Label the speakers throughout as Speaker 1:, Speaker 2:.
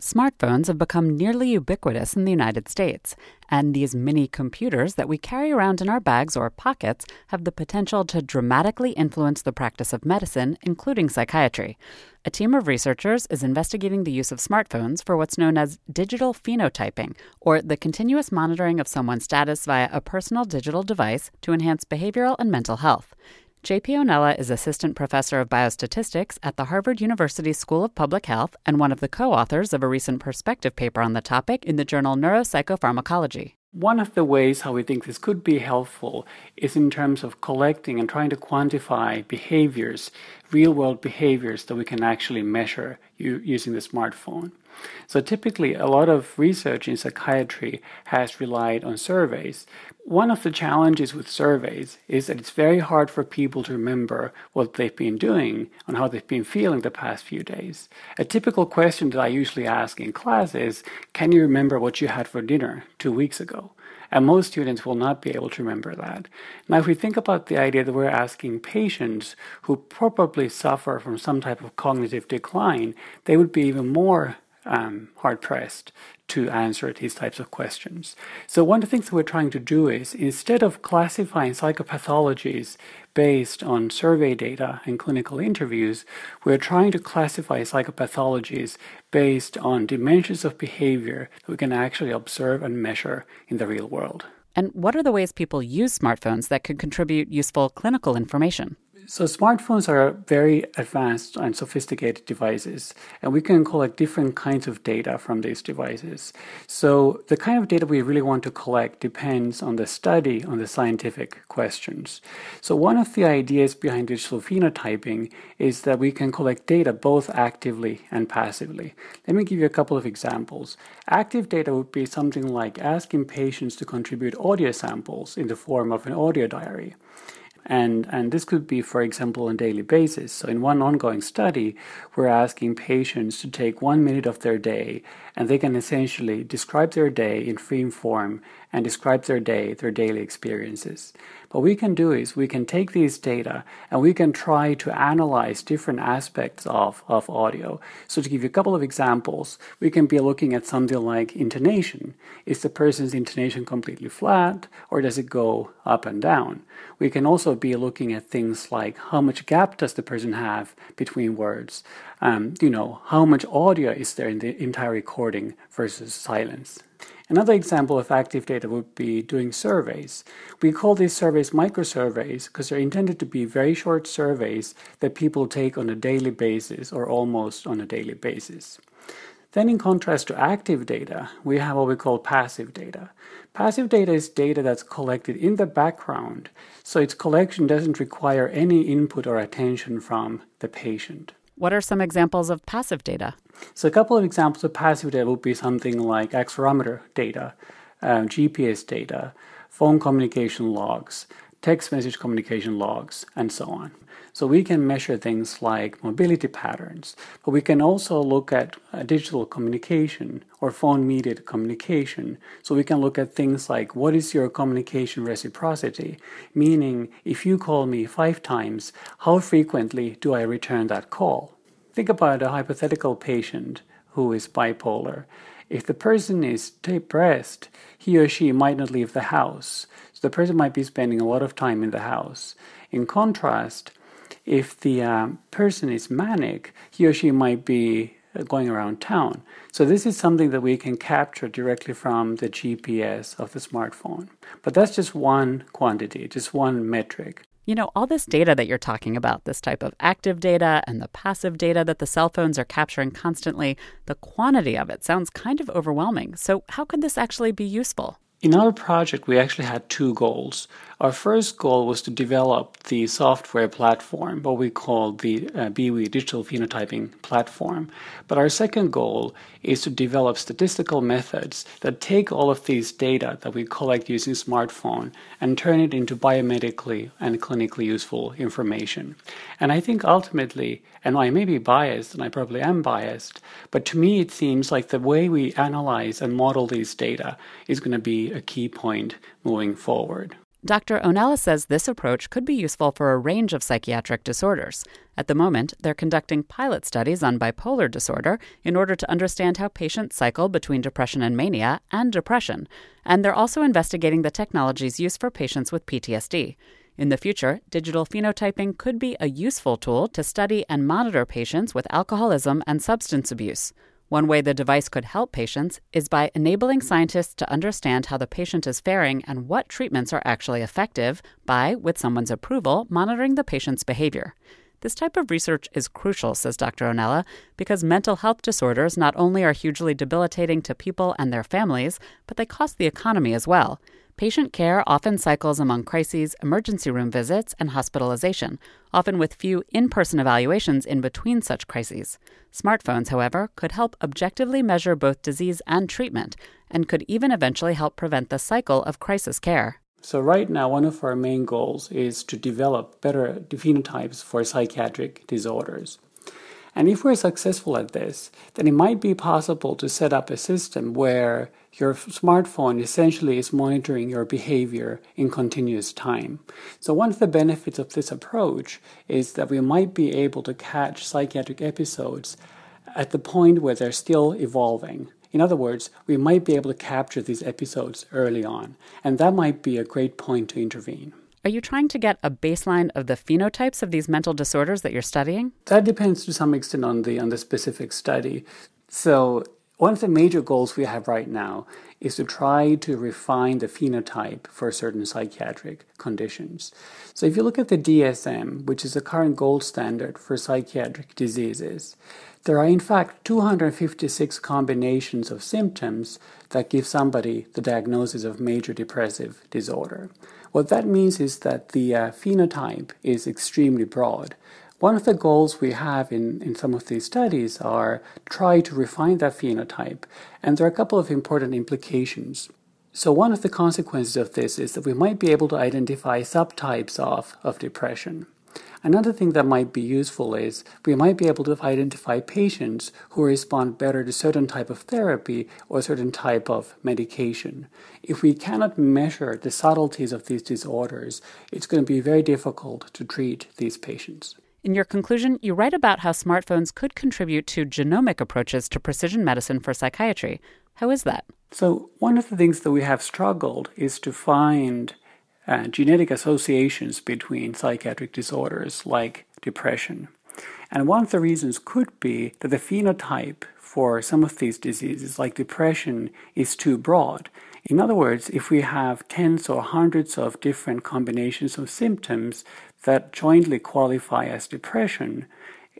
Speaker 1: Smartphones have become nearly ubiquitous in the United States, and these mini computers that we carry around in our bags or pockets have the potential to dramatically influence the practice of medicine, including psychiatry. A team of researchers is investigating the use of smartphones for what's known as digital phenotyping, or the continuous monitoring of someone's status via a personal digital device to enhance behavioral and mental health. JP Onnela is assistant professor of biostatistics at the Harvard University School of Public Health and one of the co authors of a recent perspective paper on the topic in the journal Neuropsychopharmacology.
Speaker 2: One of the ways how we think this could be helpful is in terms of collecting and trying to quantify behaviors, real world behaviors that we can actually measure using the smartphone. So typically, a lot of research in psychiatry has relied on surveys. One of the challenges with surveys is that it's very hard for people to remember what they've been doing and how they've been feeling the past few days. A typical question that I usually ask in class is Can you remember what you had for dinner two weeks ago? And most students will not be able to remember that. Now, if we think about the idea that we're asking patients who probably suffer from some type of cognitive decline, they would be even more um, hard pressed to answer these types of questions. So, one of the things that we're trying to do is instead of classifying psychopathologies based on survey data and clinical interviews, we're trying to classify psychopathologies based on dimensions of behavior that we can actually observe and measure in the real world.
Speaker 1: And what are the ways people use smartphones that could contribute useful clinical information?
Speaker 2: So smartphones are very advanced and sophisticated devices, and we can collect different kinds of data from these devices. So the kind of data we really want to collect depends on the study, on the scientific questions. So one of the ideas behind digital phenotyping is that we can collect data both actively and passively. Let me give you a couple of examples. Active data would be something like asking patients to contribute audio samples in the form of an audio diary. And, and this could be, for example, on a daily basis. So, in one ongoing study, we're asking patients to take one minute of their day, and they can essentially describe their day in free form and describe their day, their daily experiences. What we can do is we can take these data and we can try to analyze different aspects of, of audio. So, to give you a couple of examples, we can be looking at something like intonation. Is the person's intonation completely flat or does it go up and down? We can also be looking at things like how much gap does the person have between words? Um, you know, how much audio is there in the entire recording versus silence? Another example of active data would be doing surveys. We call these surveys microsurveys because they're intended to be very short surveys that people take on a daily basis or almost on a daily basis. Then, in contrast to active data, we have what we call passive data. Passive data is data that's collected in the background, so its collection doesn't require any input or attention from the patient.
Speaker 1: What are some examples of passive data?
Speaker 2: So, a couple of examples of passive data would be something like accelerometer data, um, GPS data, phone communication logs, text message communication logs, and so on. So we can measure things like mobility patterns, but we can also look at uh, digital communication or phone mediated communication. So we can look at things like what is your communication reciprocity? Meaning, if you call me five times, how frequently do I return that call? Think about a hypothetical patient who is bipolar. If the person is depressed, he or she might not leave the house. So the person might be spending a lot of time in the house. In contrast, if the uh, person is manic, he or she might be uh, going around town. So this is something that we can capture directly from the GPS of the smartphone. But that's just one quantity, just one metric.
Speaker 1: You know, all this data that you're talking about, this type of active data and the passive data that the cell phones are capturing constantly, the quantity of it sounds kind of overwhelming. So, how could this actually be useful?
Speaker 2: In our project, we actually had two goals. Our first goal was to develop the software platform, what we call the uh, Beiwe Digital Phenotyping Platform. But our second goal is to develop statistical methods that take all of these data that we collect using smartphone and turn it into biomedically and clinically useful information. And I think ultimately, and I may be biased, and I probably am biased, but to me it seems like the way we analyze and model these data is going to be a key point moving forward.
Speaker 1: Dr. Onnela says this approach could be useful for a range of psychiatric disorders. At the moment, they're conducting pilot studies on bipolar disorder in order to understand how patients cycle between depression and mania and depression. And they're also investigating the technologies used for patients with PTSD. In the future, digital phenotyping could be a useful tool to study and monitor patients with alcoholism and substance abuse. One way the device could help patients is by enabling scientists to understand how the patient is faring and what treatments are actually effective by, with someone's approval, monitoring the patient's behavior. This type of research is crucial, says Dr. Onnela, because mental health disorders not only are hugely debilitating to people and their families, but they cost the economy as well. Patient care often cycles among crises, emergency room visits, and hospitalization, often with few in person evaluations in between such crises. Smartphones, however, could help objectively measure both disease and treatment, and could even eventually help prevent the cycle of crisis care.
Speaker 2: So, right now, one of our main goals is to develop better phenotypes for psychiatric disorders. And if we're successful at this, then it might be possible to set up a system where your smartphone essentially is monitoring your behavior in continuous time. So, one of the benefits of this approach is that we might be able to catch psychiatric episodes at the point where they're still evolving. In other words, we might be able to capture these episodes early on, and that might be a great point to intervene.
Speaker 1: Are you trying to get a baseline of the phenotypes of these mental disorders that you're studying?
Speaker 2: That depends to some extent on the on the specific study. So one of the major goals we have right now is to try to refine the phenotype for certain psychiatric conditions. So, if you look at the DSM, which is the current gold standard for psychiatric diseases, there are in fact 256 combinations of symptoms that give somebody the diagnosis of major depressive disorder. What that means is that the uh, phenotype is extremely broad. One of the goals we have in, in some of these studies are try to refine that phenotype, and there are a couple of important implications. So one of the consequences of this is that we might be able to identify subtypes of, of depression. Another thing that might be useful is we might be able to identify patients who respond better to certain type of therapy or certain type of medication. If we cannot measure the subtleties of these disorders, it's going to be very difficult to treat these patients.
Speaker 1: In your conclusion, you write about how smartphones could contribute to genomic approaches to precision medicine for psychiatry. How is that?
Speaker 2: So, one of the things that we have struggled is to find uh, genetic associations between psychiatric disorders like depression. And one of the reasons could be that the phenotype for some of these diseases, like depression, is too broad. In other words, if we have tens or hundreds of different combinations of symptoms that jointly qualify as depression,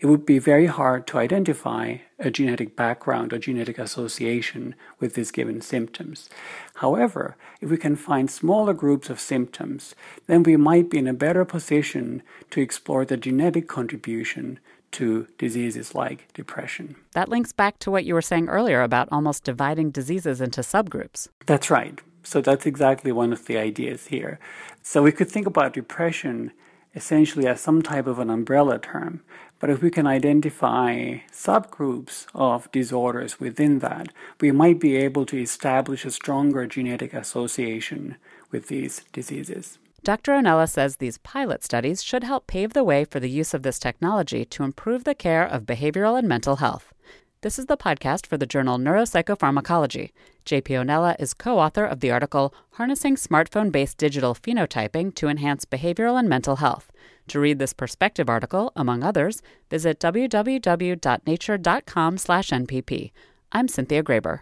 Speaker 2: it would be very hard to identify a genetic background or genetic association with these given symptoms. However, if we can find smaller groups of symptoms, then we might be in a better position to explore the genetic contribution to diseases like depression.
Speaker 1: That links back to what you were saying earlier about almost dividing diseases into subgroups.
Speaker 2: That's right. So that's exactly one of the ideas here. So we could think about depression essentially as some type of an umbrella term. But if we can identify subgroups of disorders within that, we might be able to establish a stronger genetic association with these diseases.
Speaker 1: Dr. Onnela says these pilot studies should help pave the way for the use of this technology to improve the care of behavioral and mental health. This is the podcast for the journal Neuropsychopharmacology. JP Onnela is co author of the article Harnessing Smartphone Based Digital Phenotyping to Enhance Behavioral and Mental Health. To read this perspective article, among others, visit www.nature.com/npp. I'm Cynthia Graber.